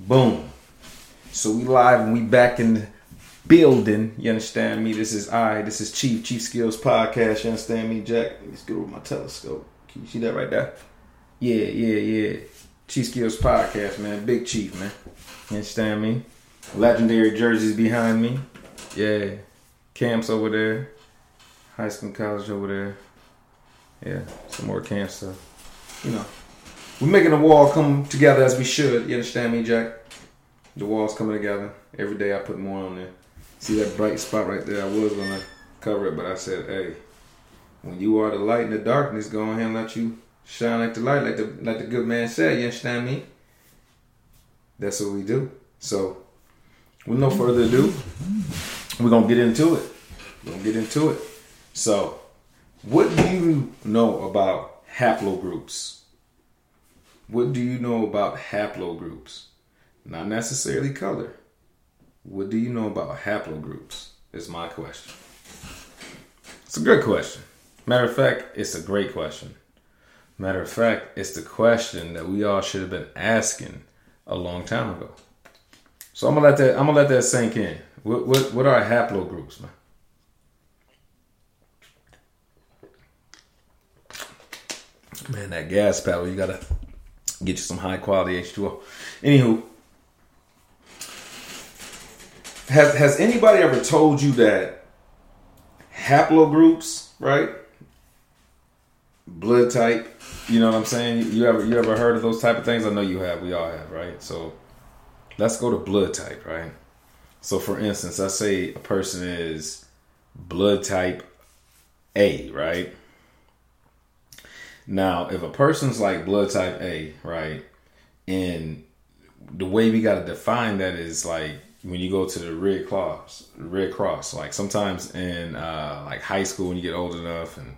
Boom. So we live and we back in the building. You understand me? This is I. This is Chief Chief Skillz Podcast. You understand me, Jack? Let's go with my telescope. Can you see that right there? Yeah, yeah, yeah. Chief Skillz Podcast, man. Big Chief, man. You understand me? Legendary jerseys behind me. Yeah. Camps over there. High school college over there. Yeah. Some more camp stuff. You know. We're making the wall come together as we should. You understand me, Jack? The wall's coming together. Every day I put more on there. See that bright spot right there? I was gonna cover it, but I said, hey, when you are the light in the darkness, go ahead and let you shine like the light, like the like the good man said. You understand me? That's what we do. So, with no further ado, we're gonna get into it. We're gonna get into it. So, what do you know about haplogroups? What do you know about haplogroups? Not necessarily color. What do you know about haplogroups? Is my question. It's a good question. Matter of fact, it's a great question. Matter of fact, it's the question that we all should have been asking a long time ago. So I'm gonna let that I'm gonna let that sink in. What what, what are haplogroups, man? Man, that gas pedal, you gotta Get you some high quality H2O. Anywho, has has anybody ever told you that haplogroups, right? Blood type, you know what I'm saying? You ever you ever heard of those type of things? I know you have. We all have, right? So let's go to blood type, right? So for instance, let's say a person is blood type A, right? Now, if a person's like blood type A, right, and the way we got to define that is like when you go to the Red Cross, Red Cross. Like sometimes in uh, like high school when you get old enough, and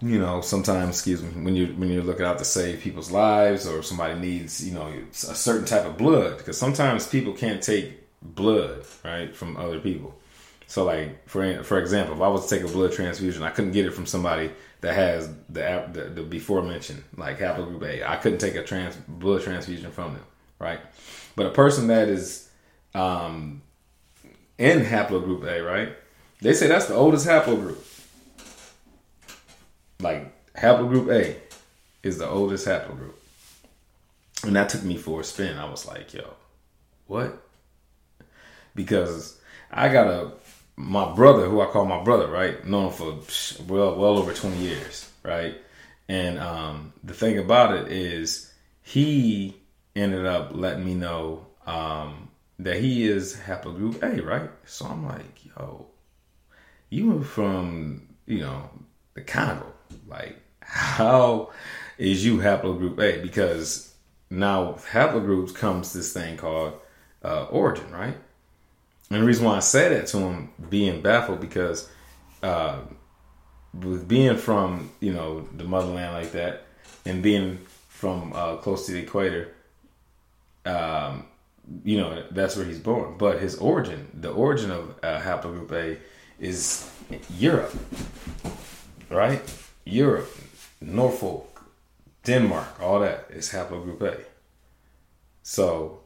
you know sometimes, excuse me, when you when you're looking out to save people's lives or somebody needs you know a certain type of blood because sometimes people can't take blood right from other people. So like for for example, if I was to take a blood transfusion, I couldn't get it from somebody that has the the, the before mentioned like haplogroup A. I couldn't take a trans blood transfusion from them, right? But a person that is um, in haplogroup A, right? They say that's the oldest haplogroup. Like haplogroup A is the oldest haplogroup. And that took me for a spin. I was like, yo, what? Because I got a my brother, who I call my brother, right? Known for well, well over 20 years, right? And um, the thing about it is, he ended up letting me know um, that he is haplogroup A, right? So I'm like, yo, you were from, you know, the Congo. Like, how is you haplogroup A? Because now haplogroups comes this thing called uh, origin, right? And the reason why I say that to him, being baffled, because uh, with being from you know the motherland like that, and being from uh, close to the equator, um, you know that's where he's born. But his origin, the origin of uh, haplogroup A, is Europe, right? Europe, Norfolk, Denmark, all that is haplogroup A. So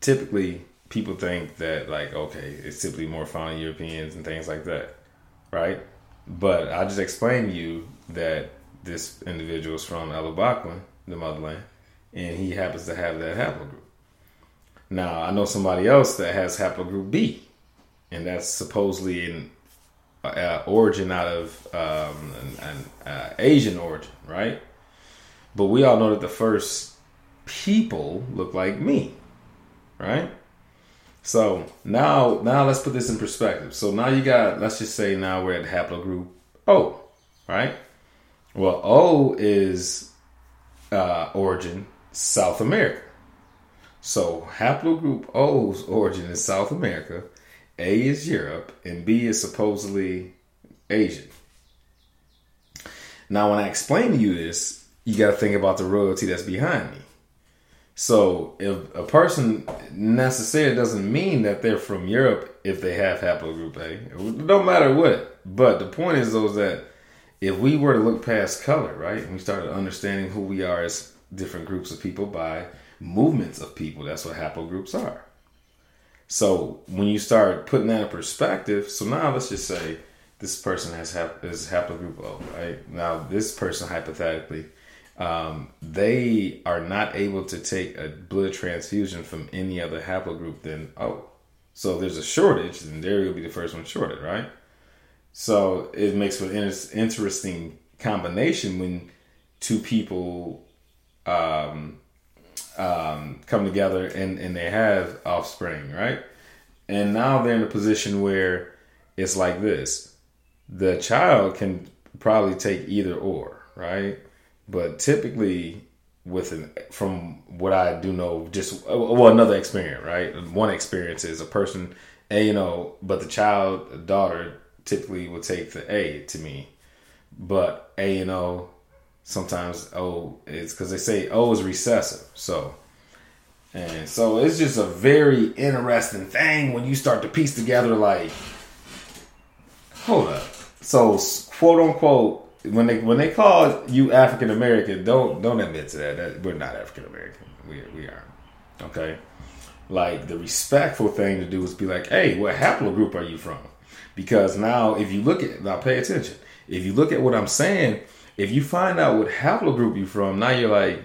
typically people think that like okay, it's simply more found in Europeans and things like that, right? But I just explained to you that this individual is from Alabama, the motherland, and he happens to have that haplogroup. Now I know somebody else that has haplogroup B, and that's supposedly an uh, origin out of um, an, an uh, Asian origin, right? But we all know that the first people look like me, right? So now, now let's put this in perspective. So now you got, let's just say now we're at haplogroup O, right? Well, O is uh, origin South America. So haplogroup O's origin is South America, A is Europe, and B is supposedly Asian. Now, when I explain to you this, you got to think about the royalty that's behind me. So if a person necessarily doesn't mean that they're from Europe if they have haplogroup A, no matter what. But the point is though is that if we were to look past color, right, and we started understanding who we are as different groups of people by movements of people. That's what haplogroups are. So when you start putting that in perspective, so now let's just say this person has hap- is haplogroup O, right? Now this person hypothetically, um, they are not able to take a blood transfusion from any other haplogroup than O. So there's a shortage, and there will be the first one shorted, right? So it makes for an interesting combination when two people um, um, come together and, and they have offspring, right? And now they're in a position where it's like this the child can probably take either or, right? But typically, with an from what I do know, just well, another experience, right? One experience is a person, a you know, but the child, daughter, typically will take the A to me, but A and O sometimes O is because they say O is recessive. So, and so it's just a very interesting thing when you start to piece together like, hold up. So quote unquote, when they when they call you African American, don't don't admit to that. that we're not African American. We we are okay. Like the respectful thing to do is be like, hey, what haplogroup are you from? Because now if you look at now, pay attention. If you look at what I'm saying if you find out what haplogroup you from, now you're like,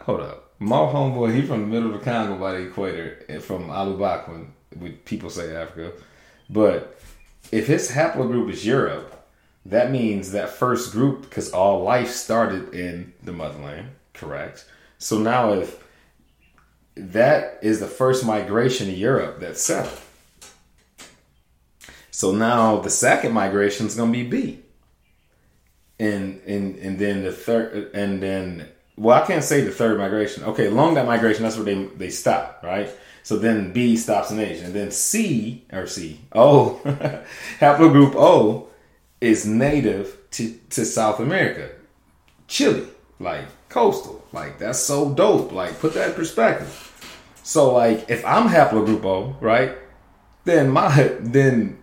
hold up. My homeboy, he from the middle of the Congo by the equator, eh, from Alubakwan, when people say Africa. But if his haplogroup is Europe, that means that first group, because all life started in the motherland, correct? So now if that is the first migration to Europe that's settled. So now the second migration is going to be B and and and then the third and then well I can't say the third migration. Okay, along that migration, that's where they they stop, right? So then B stops in Asia, and then C or C O haplogroup O is native to to South America, Chile, like coastal, like that's so dope. Like put that in perspective. So like if I'm haplogroup right, then my then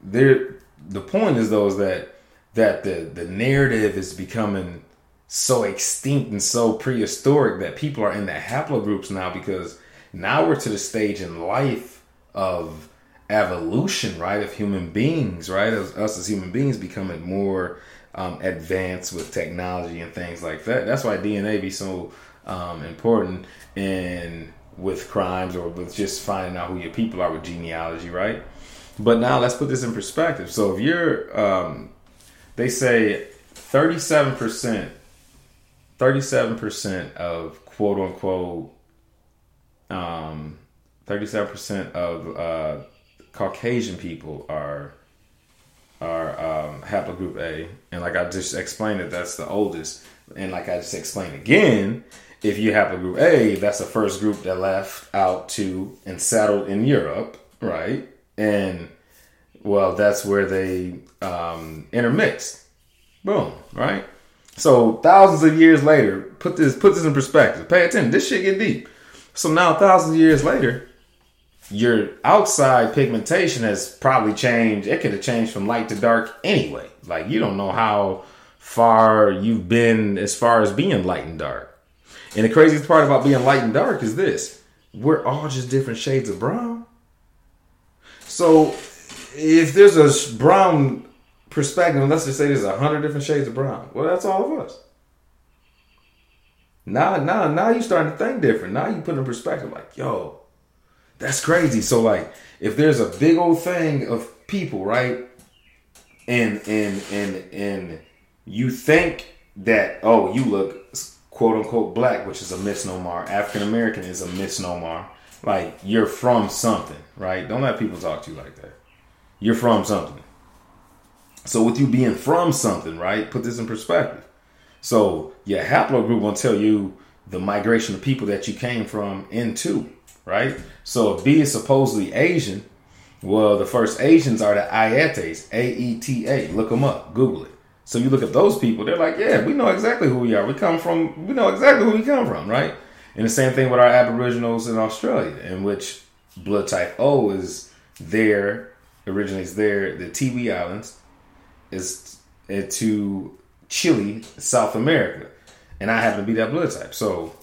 there the point is though is that that the the narrative is becoming so extinct and so prehistoric that people are in the haplogroups now because now we're to the stage in life of evolution, right? Of human beings, right? As, us as human beings becoming more um, advanced with technology and things like that. That's why DNA be so um, important in with crimes or with just finding out who your people are with genealogy, right? But now let's put this in perspective. So if you're um, they say 37%, 37% of quote unquote, um, 37% of uh, Caucasian people are are um, haplogroup A, and like I just explained it, that's the oldest. And like I just explained again, if you haplogroup A, group A, that's the first group that left out to and settled in Europe, right? And well, that's where they um, intermixed. Boom, right? So thousands of years later, put this put this in perspective. Pay attention. This shit get deep. So now thousands of years later, your outside pigmentation has probably changed. It could have changed from light to dark anyway. Like you don't know how far you've been as far as being light and dark. And the craziest part about being light and dark is this: we're all just different shades of brown. So if there's a brown perspective, let's just say there's a hundred different shades of brown, well, that's all of us. Now, now, now you're starting to think different. Now you put in perspective, like, yo, that's crazy. So, like, if there's a big old thing of people, right, and and and and you think that, oh, you look quote unquote black, which is a misnomer. African American is a misnomer. Like you're from something, right? Don't let people talk to you like that you're from something. So with you being from something, right? Put this in perspective. So your haplogroup will tell you the migration of people that you came from into, right? So if B is supposedly Asian, well, the first Asians are the Aetas, A E T A. Look them up, Google it. So you look at those people, they're like, yeah, we know exactly who we are. We come from, we know exactly who we come from, right? And the same thing with our Aboriginals in Australia, in which blood type O is there originates there, the Tiwi Islands, is to Chile, South America, and I happen to be that blood type. So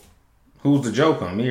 Who's the joke on me